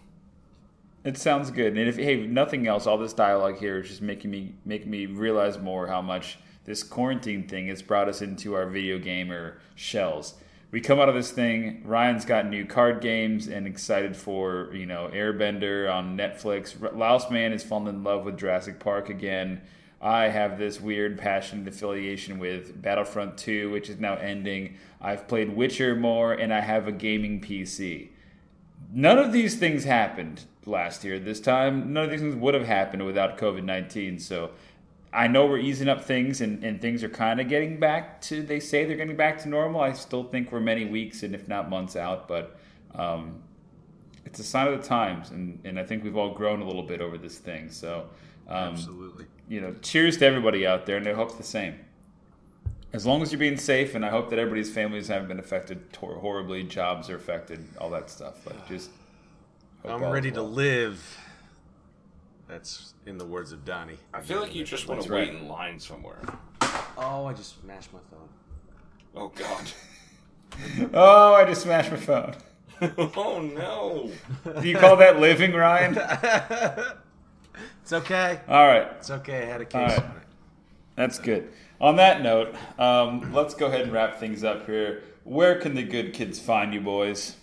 it sounds good. And if hey, nothing else, all this dialogue here is just making me make me realize more how much this quarantine thing has brought us into our video gamer shells. We come out of this thing. Ryan's got new card games and excited for you know Airbender on Netflix. Laos Man has fallen in love with Jurassic Park again. I have this weird passionate affiliation with Battlefront 2, which is now ending. I've played Witcher more, and I have a gaming PC. None of these things happened last year. This time, none of these things would have happened without COVID 19. So I know we're easing up things and, and things are kind of getting back to, they say they're getting back to normal. I still think we're many weeks and if not months out, but um, it's a sign of the times. And, and I think we've all grown a little bit over this thing. So, um, Absolutely. you know, cheers to everybody out there, and I hope the same. As long as you're being safe, and I hope that everybody's families haven't been affected horribly, jobs are affected, all that stuff. But just, I'm ready is to live That's in the words of Donnie. I feel like you just want to wait in line somewhere. Oh, I just smashed my phone. Oh God. Oh, I just smashed my phone. oh no. Do you call that living, Ryan? It's okay. All right. It's okay. I had a case All right. on it. That's good. On that note, um, let's go ahead and wrap things up here. Where can the good kids find you, boys?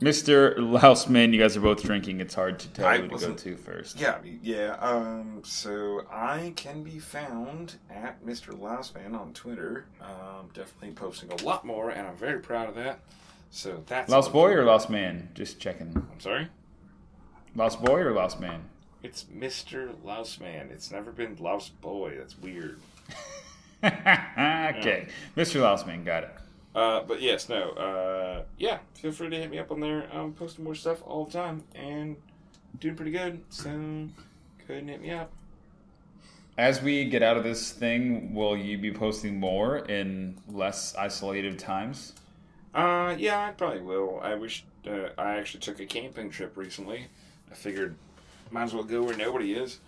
Mr. Lausman, you guys are both drinking. It's hard to tell I who to go to first. Yeah, yeah. Um, so I can be found at Mr. Lousman on Twitter. Um, definitely posting a lot more, and I'm very proud of that. So that's Lost boy or lost man? Just checking. I'm sorry. Lost boy or lost man? It's Mr. Lousman. It's never been Louse Boy. That's weird. okay, Mr. Lousman, got it. Uh, but yes, no. Uh, yeah, feel free to hit me up on there. I'm posting more stuff all the time and doing pretty good. So go ahead and hit me up. As we get out of this thing, will you be posting more in less isolated times? Uh, yeah, I probably will. I wish uh, I actually took a camping trip recently. I figured might as well go where nobody is.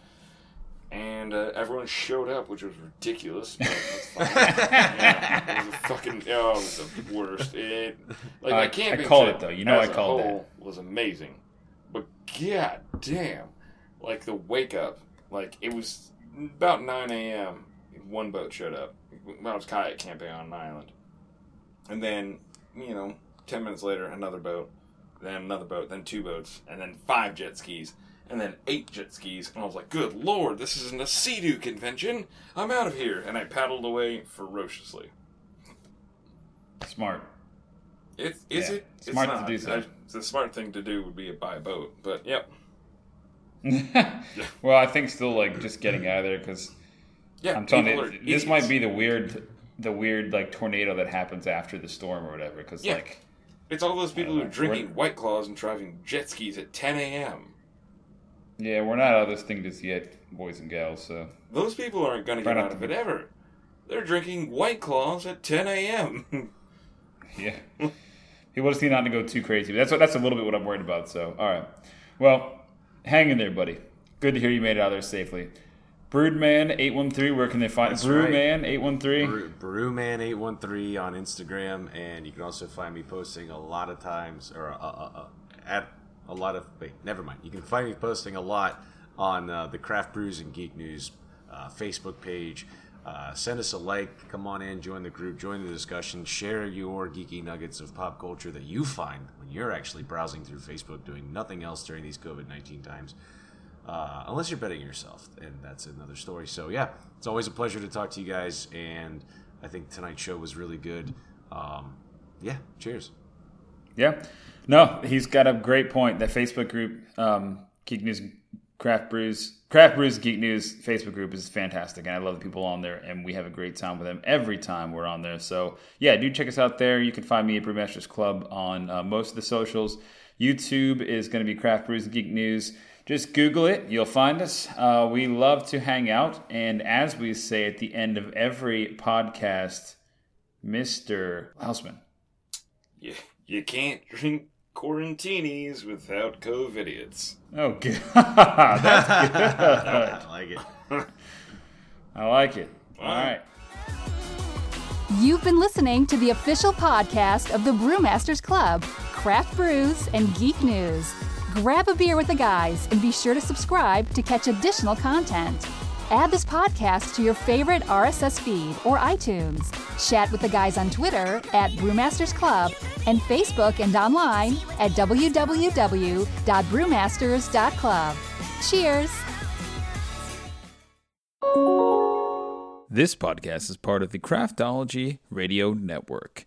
And uh, everyone showed up, which was ridiculous. But it's fine. yeah, it was a fucking oh, it was the worst. It like I- my I called trip it, though. You know I called whole was amazing, but god damn, like the wake up, like it was about nine a.m. One boat showed up. When I was kayak camping on an island, and then you know, 10 minutes later, another boat, then another boat, then two boats, and then five jet skis, and then eight jet skis. And I was like, good lord, this isn't a Sea-Doo convention. I'm out of here. And I paddled away ferociously. Smart. It, is Yeah, it? It's smart to not. do so. I- the smart thing to do would be to buy a boat. But, yep. well, I think still like just getting out of there because Yeah, I'm telling you, this might be the weird, the weird like tornado that happens after the storm or whatever. Because Yeah. like, It's all those people who are drinking White Claws and driving jet skis at 10 a.m. yeah, we're not out of this thing just yet, boys and gals. So Those people aren't going to Try get out to of it ever. They're drinking White Claws at 10 a.m. yeah, people just need not to go too crazy. But that's what that's a little bit what I'm worried about. So all right, well, hang in there, buddy. Good to hear you made it out there safely. Brewman eight one three. Where can they find That's right. Brewman eight one three? Brew- Brewman813 on Instagram, and you can also find me posting a lot of times, or uh, uh, uh, at a lot of. Wait, never mind. You can find me posting a lot on uh, the Craft Brews and Geek News uh, Facebook page. Uh, send us a like. Come on in, join the group, join the discussion, share your geeky nuggets of pop culture that you find when you're actually browsing through Facebook, doing nothing else during these COVID 19 times uh, unless you're betting yourself, and that's another story. So yeah, it's always a pleasure to talk to you guys, and I think tonight's show was really good. Um, yeah, cheers. Yeah. No, he's got a great point. That Facebook group, um, Geek News Craft Brews, Craft Brews Geek News Facebook group is fantastic, and I love the people on there, and we have a great time with them every time we're on there. So yeah, do check us out there. You can find me at Brewmasters Club on uh, most of the socials. YouTube is going to be Craft Brews Geek News. Just Google it, you'll find us. Uh, we love to hang out, and as we say at the end of every podcast, Mister Hausman. You, you can't drink quarantinis without COVIDiots. Oh, good. That's good. I like it. I like it. All right. You've been listening to the official podcast of the Brewmasters Club, Craft Brews and Geek News. Grab a beer with the guys and be sure to subscribe to catch additional content. Add this podcast to your favorite RSS feed or iTunes. Chat with the guys on Twitter at Brewmasters Club and Facebook and online at www.brewmasters.club. Cheers! This podcast is part of the Craftology Radio Network.